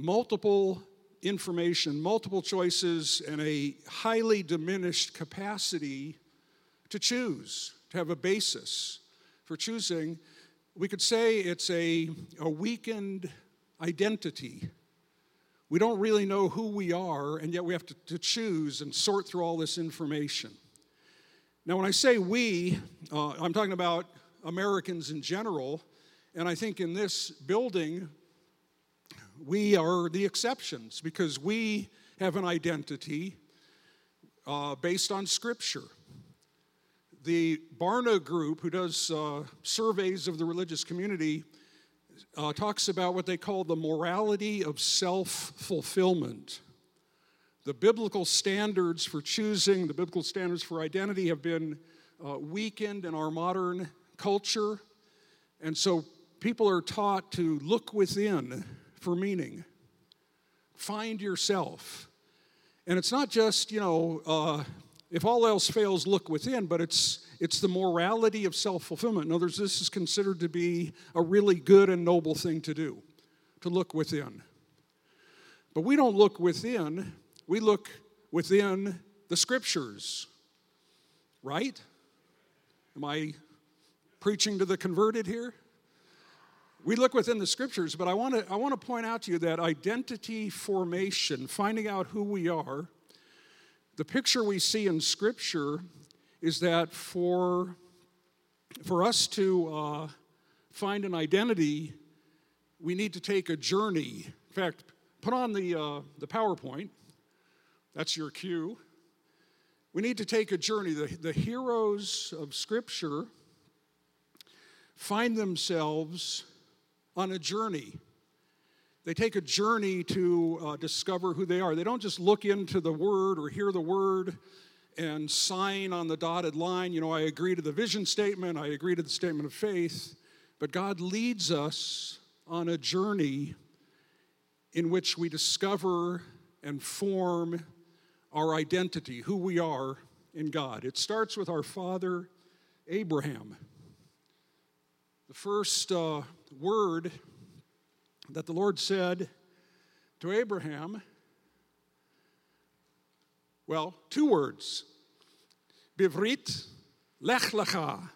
multiple information, multiple choices, and a highly diminished capacity to choose, to have a basis for choosing. We could say it's a, a weakened identity. We don't really know who we are, and yet we have to, to choose and sort through all this information. Now, when I say we, uh, I'm talking about Americans in general, and I think in this building, we are the exceptions because we have an identity uh, based on Scripture. The Barna Group, who does uh, surveys of the religious community, uh, talks about what they call the morality of self fulfillment. The biblical standards for choosing, the biblical standards for identity have been uh, weakened in our modern culture. And so people are taught to look within for meaning. Find yourself. And it's not just, you know, uh, if all else fails, look within, but it's, it's the morality of self fulfillment. In other words, this is considered to be a really good and noble thing to do, to look within. But we don't look within, we look within the scriptures, right? Am I preaching to the converted here? We look within the scriptures, but I want to I want to point out to you that identity formation, finding out who we are, the picture we see in scripture is that for for us to uh, find an identity, we need to take a journey. In fact, put on the uh, the PowerPoint. That's your cue. We need to take a journey. The, the heroes of Scripture find themselves on a journey. They take a journey to uh, discover who they are. They don't just look into the word or hear the word and sign on the dotted line, you know, I agree to the vision statement, I agree to the statement of faith. But God leads us on a journey in which we discover and form our identity, who we are in God. It starts with our father, Abraham. The first uh, word that the Lord said to Abraham, well, two words. Bivrit, lech lecha.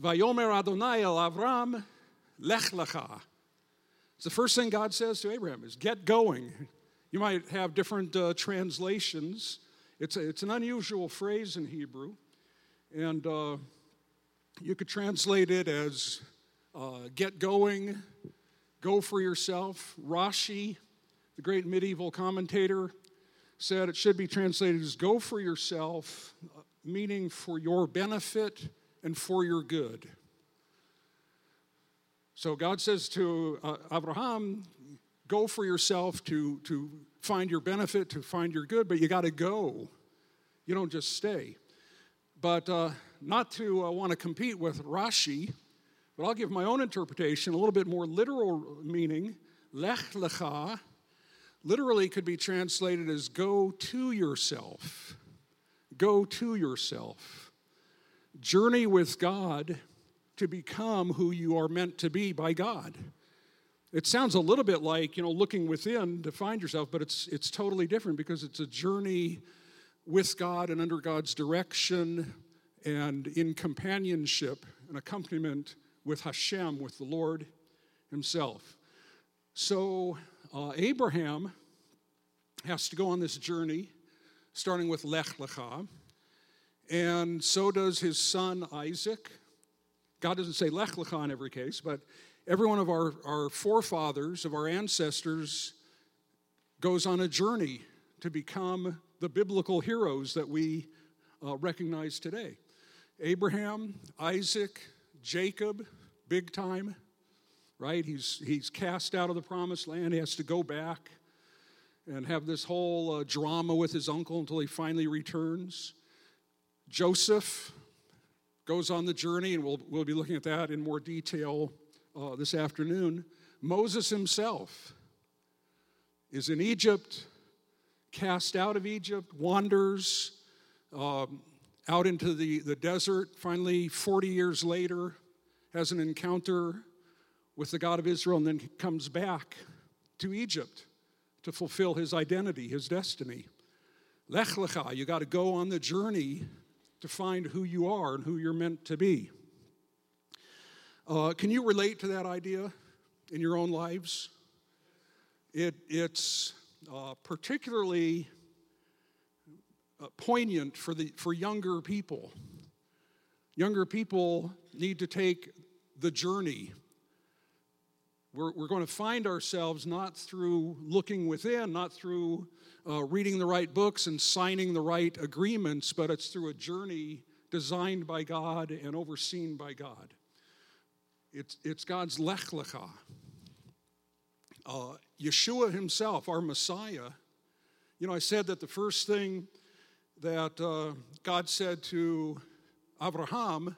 Vayomer Adonai el Avram, lech lecha. It's the first thing God says to Abraham is get going. You might have different uh, translations. It's, a, it's an unusual phrase in Hebrew. And uh, you could translate it as uh, get going, go for yourself. Rashi, the great medieval commentator, said it should be translated as go for yourself, meaning for your benefit and for your good. So God says to uh, Abraham, go for yourself to, to find your benefit, to find your good, but you got to go. You don't just stay. But uh, not to uh, want to compete with Rashi, but I'll give my own interpretation, a little bit more literal meaning. Lech lecha literally could be translated as go to yourself. Go to yourself. Journey with God to become who you are meant to be by God. It sounds a little bit like, you know, looking within to find yourself, but it's it's totally different because it's a journey with God and under God's direction and in companionship and accompaniment with Hashem, with the Lord Himself. So uh, Abraham has to go on this journey, starting with Lech Lecha, and so does his son Isaac. God doesn't say Lech Lecha in every case, but every one of our, our forefathers, of our ancestors, goes on a journey to become the biblical heroes that we uh, recognize today. Abraham, Isaac, Jacob, big time, right? He's, he's cast out of the promised land. He has to go back and have this whole uh, drama with his uncle until he finally returns. Joseph goes on the journey, and we'll, we'll be looking at that in more detail uh, this afternoon. Moses himself is in Egypt, cast out of Egypt, wanders. Um, out into the, the desert. Finally, 40 years later, has an encounter with the God of Israel and then comes back to Egypt to fulfill his identity, his destiny. Lech lecha, you got to go on the journey to find who you are and who you're meant to be. Uh, can you relate to that idea in your own lives? It, it's uh, particularly uh, poignant for, the, for younger people. Younger people need to take the journey. We're, we're going to find ourselves not through looking within, not through uh, reading the right books and signing the right agreements, but it's through a journey designed by God and overseen by God. It's, it's God's lech lecha. Uh, Yeshua himself, our Messiah, you know, I said that the first thing that uh, God said to Abraham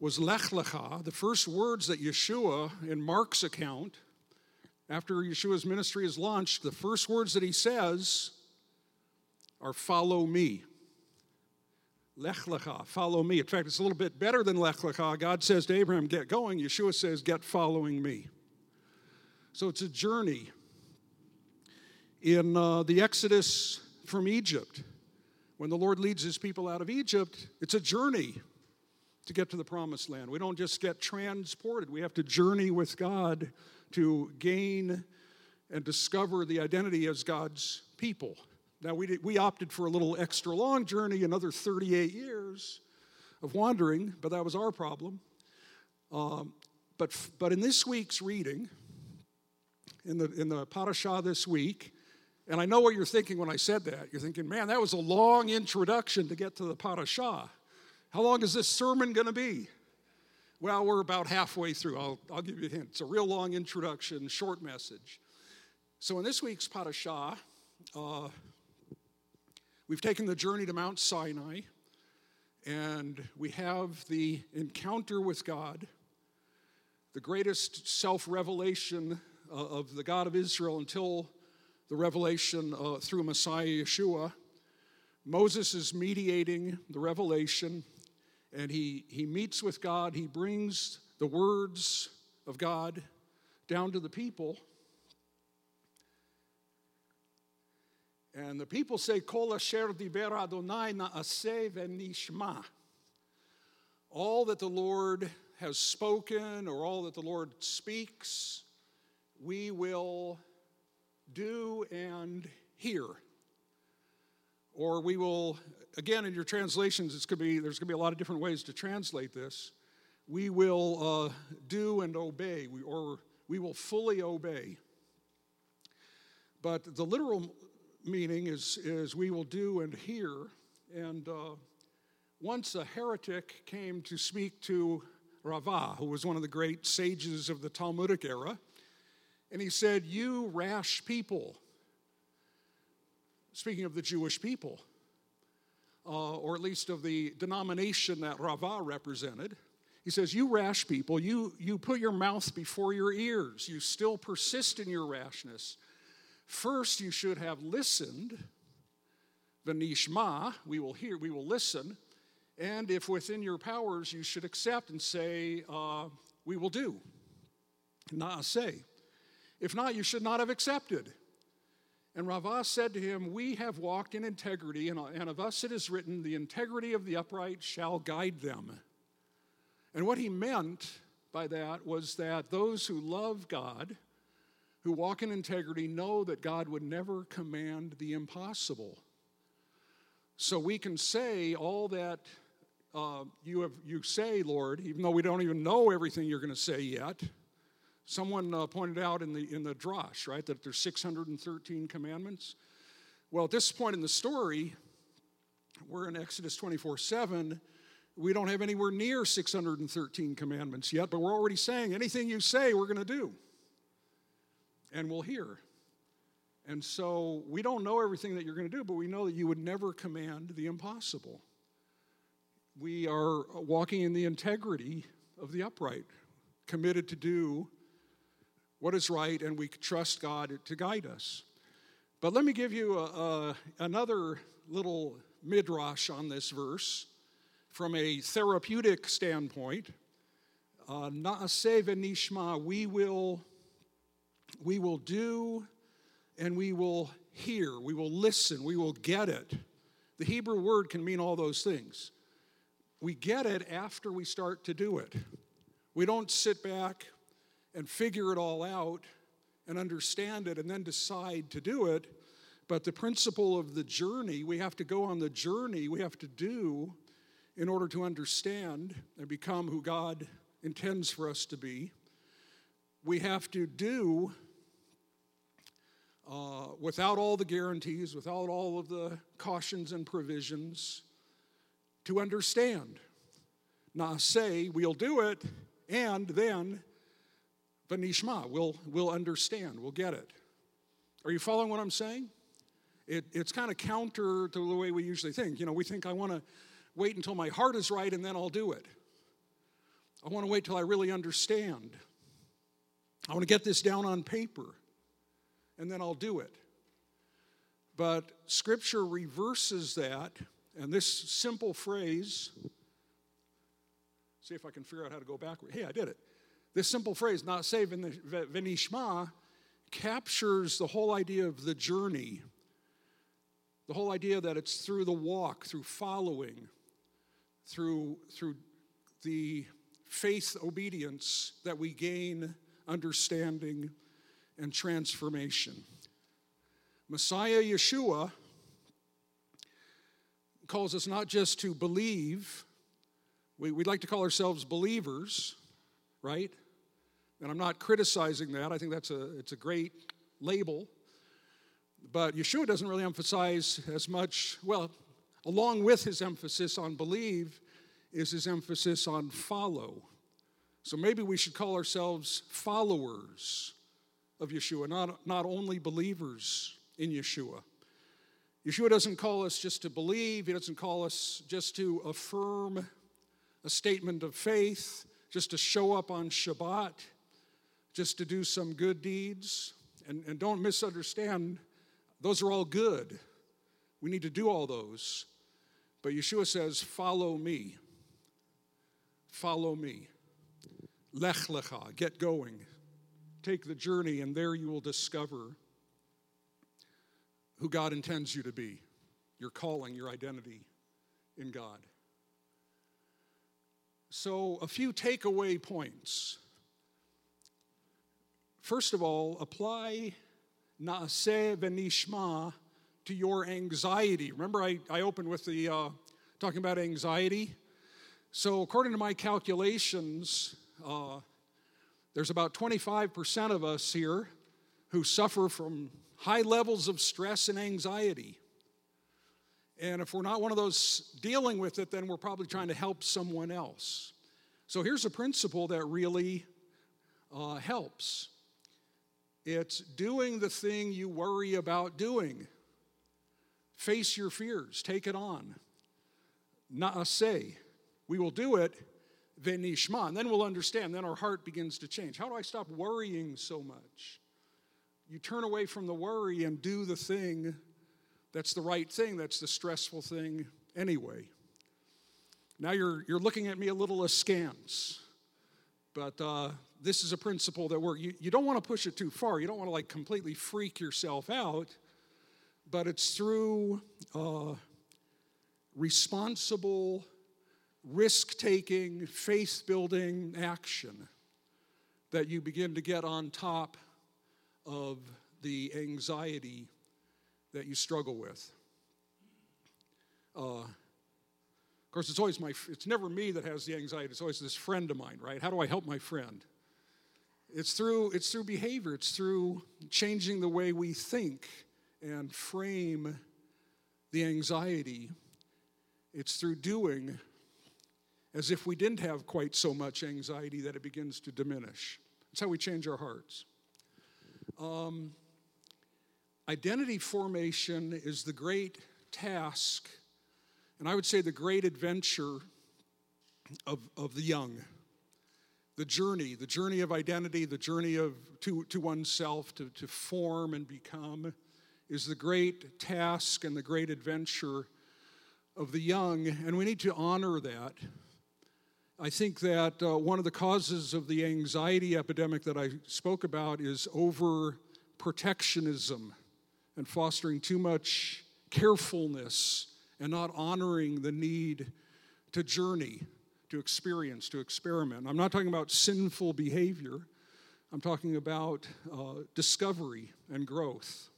was lech lecha. The first words that Yeshua, in Mark's account, after Yeshua's ministry is launched, the first words that he says are follow me. Lech lecha, follow me. In fact, it's a little bit better than lech lecha. God says to Abraham, get going. Yeshua says, get following me. So it's a journey. In uh, the Exodus from Egypt, when the Lord leads his people out of Egypt, it's a journey to get to the promised land. We don't just get transported, we have to journey with God to gain and discover the identity as God's people. Now, we, we opted for a little extra long journey, another 38 years of wandering, but that was our problem. Um, but, but in this week's reading, in the, in the parashah this week, and I know what you're thinking when I said that. You're thinking, man, that was a long introduction to get to the parashah. How long is this sermon going to be? Well, we're about halfway through. I'll, I'll give you a hint. It's a real long introduction, short message. So, in this week's parashah, uh, we've taken the journey to Mount Sinai, and we have the encounter with God, the greatest self revelation uh, of the God of Israel until the revelation uh, through Messiah Yeshua. Moses is mediating the revelation and he, he meets with God. He brings the words of God down to the people. And the people say, Kol asher diber Adonai na'aseh. All that the Lord has spoken or all that the Lord speaks, we will do and hear. Or we will again, in your translations, it's gonna be, there's going to be a lot of different ways to translate this. We will uh, do and obey, we, or we will fully obey. But the literal meaning is, is we will do and hear. And uh, once a heretic came to speak to Rava, who was one of the great sages of the Talmudic era, and he said, You rash people, speaking of the Jewish people, uh, or at least of the denomination that Rava represented. He says, You rash people, you, you put your mouth before your ears. You still persist in your rashness. First, you should have listened. Venishma, we will hear, we will listen. And if within your powers, you should accept and say, uh, We will do. Say. If not, you should not have accepted. And Rava said to him, We have walked in integrity, and, of us it is written, The integrity of the upright shall guide them. And what he meant by that was that those who love God, who walk in integrity, know that God would never command the impossible. So we can say all that uh, you, have, you say, Lord, even though we don't even know everything you're going to say yet. Someone uh, pointed out in the, in the Drosh, right, that there's 613 commandments. Well, at this point in the story, we're in Exodus 24 7. We don't have anywhere near 613 commandments yet, but we're already saying anything you say, we're going to do. And we'll hear. And so we don't know everything that you're going to do, but we know that you would never command the impossible. We are walking in the integrity of the upright, committed to do what is right, and we trust God to guide us. But let me give you a, a, another little midrash on this verse from a therapeutic standpoint. Uh, nishma, we will we will do and we will hear, we will listen, we will get it. The Hebrew word can mean all those things. We get it after we start to do it. We don't sit back and figure it all out and understand it and then decide to do it. But the principle of the journey, we have to go on the journey, we have to do in order to understand and become who God intends for us to be. We have to do uh, without all the guarantees, without all of the cautions and provisions, to understand. Na'aseh we'll do it and then venishma, we'll, we'll understand, we'll get it. Are you following what I'm saying? It, it's kind of counter to the way we usually think. You know, we think I want to wait until my heart is right and then I'll do it. I want to wait till I really understand. I want to get this down on paper and then I'll do it. But Scripture reverses that, and this simple phrase see if I can figure out how to go backward. Hey, I did it. This simple phrase, na'aseh venishma, captures the whole idea of the journey, the whole idea that it's through the walk, through following, through, through the faith obedience that we gain understanding and transformation. Messiah Yeshua calls us not just to believe, we, would like to call ourselves believers, right? And I'm not criticizing that. I think that's a, it's a great label. But Yeshua doesn't really emphasize as much, well, along with his emphasis on believe, is his emphasis on follow. So maybe we should call ourselves followers of Yeshua, not, not only believers in Yeshua. Yeshua doesn't call us just to believe, he doesn't call us just to affirm a statement of faith, just to show up on Shabbat, just to do some good deeds. And, and don't misunderstand, those are all good. We need to do all those. But Yeshua says, Follow me. Follow me. Lech lecha, get going. Take the journey, and there you will discover who God intends you to be, your calling, your identity in God. So, a few takeaway points. First of all, apply naaseh venishma to your anxiety. Remember, I, I opened with the uh, talking about anxiety. So, according to my calculations, uh, there's about 25% of us here who suffer from high levels of stress and anxiety. And if we're not one of those dealing with it, then we're probably trying to help someone else. So here's a principle that really uh, helps it's doing the thing you worry about doing. Face your fears, take it on. say, We will do it, venishma. And then we'll understand, then our heart begins to change. How do I stop worrying so much? You turn away from the worry and do the thing that's the right thing, that's the stressful thing anyway. Now you're, you're looking at me a little askance, but uh, this is a principle that works. You, you don't want to push it too far. You don't want to like completely freak yourself out, but it's through uh, responsible, risk taking, faith building action that you begin to get on top of the anxiety that you struggle with. Uh, course, it's always my, it's never me that has the anxiety. It's always this friend of mine, right? How do I help my friend? It's through, it's through behavior. It's through changing the way we think and frame the anxiety. It's through doing as if we didn't have quite so much anxiety that it begins to diminish. That's how we change our hearts. Um, Identity formation is the great task, and I would say the great adventure of, of the young. The journey, the journey of identity, the journey of to, to oneself, to, to form and become, is the great task and the great adventure of the young, and we need to honor that. I think that uh, one of the causes of the anxiety epidemic that I spoke about is over protectionism and fostering too much carefulness and not honoring the need to journey, to experience, to experiment. I'm not talking about sinful behavior, I'm talking about uh, discovery and growth.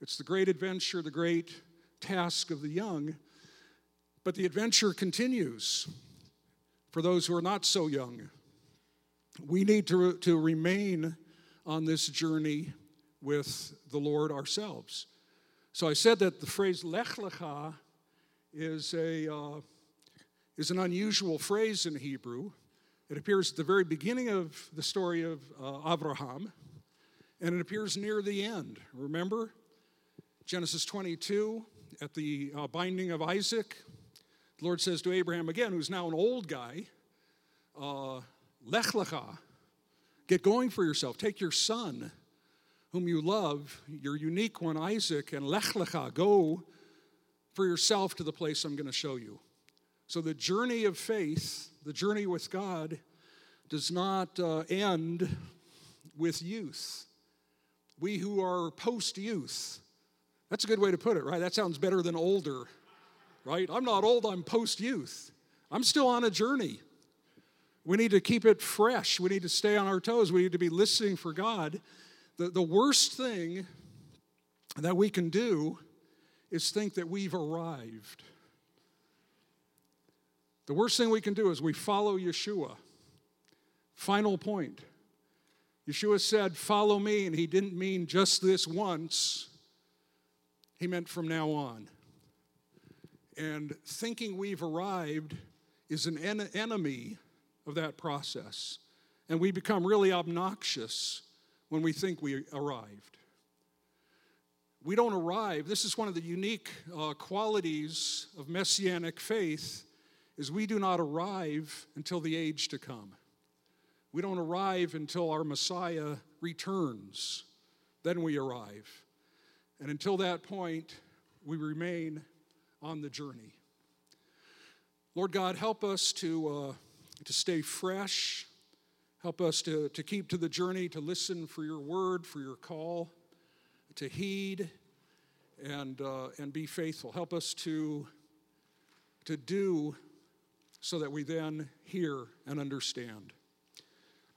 It's the great adventure, the great task of the young, but the adventure continues for those who are not so young. We need to, to remain on this journey with the Lord ourselves. So I said that the phrase lech lecha is, a, uh, is an unusual phrase in Hebrew. It appears at the very beginning of the story of uh, Abraham, and it appears near the end. Remember? Genesis 22, at the uh, binding of Isaac, the Lord says to Abraham again, who's now an old guy, uh, Lech lecha, get going for yourself. Take your son, whom you love, your unique one, Isaac, and Lech lecha, go for yourself to the place I'm going to show you. So the journey of faith, the journey with God, does not uh, end with youth. We who are post youth, that's a good way to put it, right? That sounds better than older right? I'm not old, I'm post youth. I'm still on a journey. We need to keep it fresh. We need to stay on our toes. We need to be listening for God. The, the worst thing that we can do is think that we've arrived. The worst thing we can do is we follow Yeshua. Final point. Yeshua said, Follow me, and he didn't mean just this once, he meant from now on. And thinking we've arrived is an en- enemy of that process. And we become really obnoxious when we think we arrived. We don't arrive. This is one of the unique uh, qualities of messianic faith is we do not arrive until the age to come. We don't arrive until our Messiah returns. Then we arrive. And until that point, we remain on the journey. Lord God, help us to, uh, to stay fresh. Help us to, to keep to the journey, to listen for your word, for your call, to heed and, uh, and be faithful. Help us to, to do so that we then hear and understand.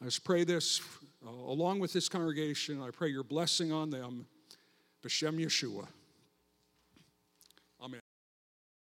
I just pray this uh, along with this congregation. I pray your blessing on them. B'Shem Yeshua.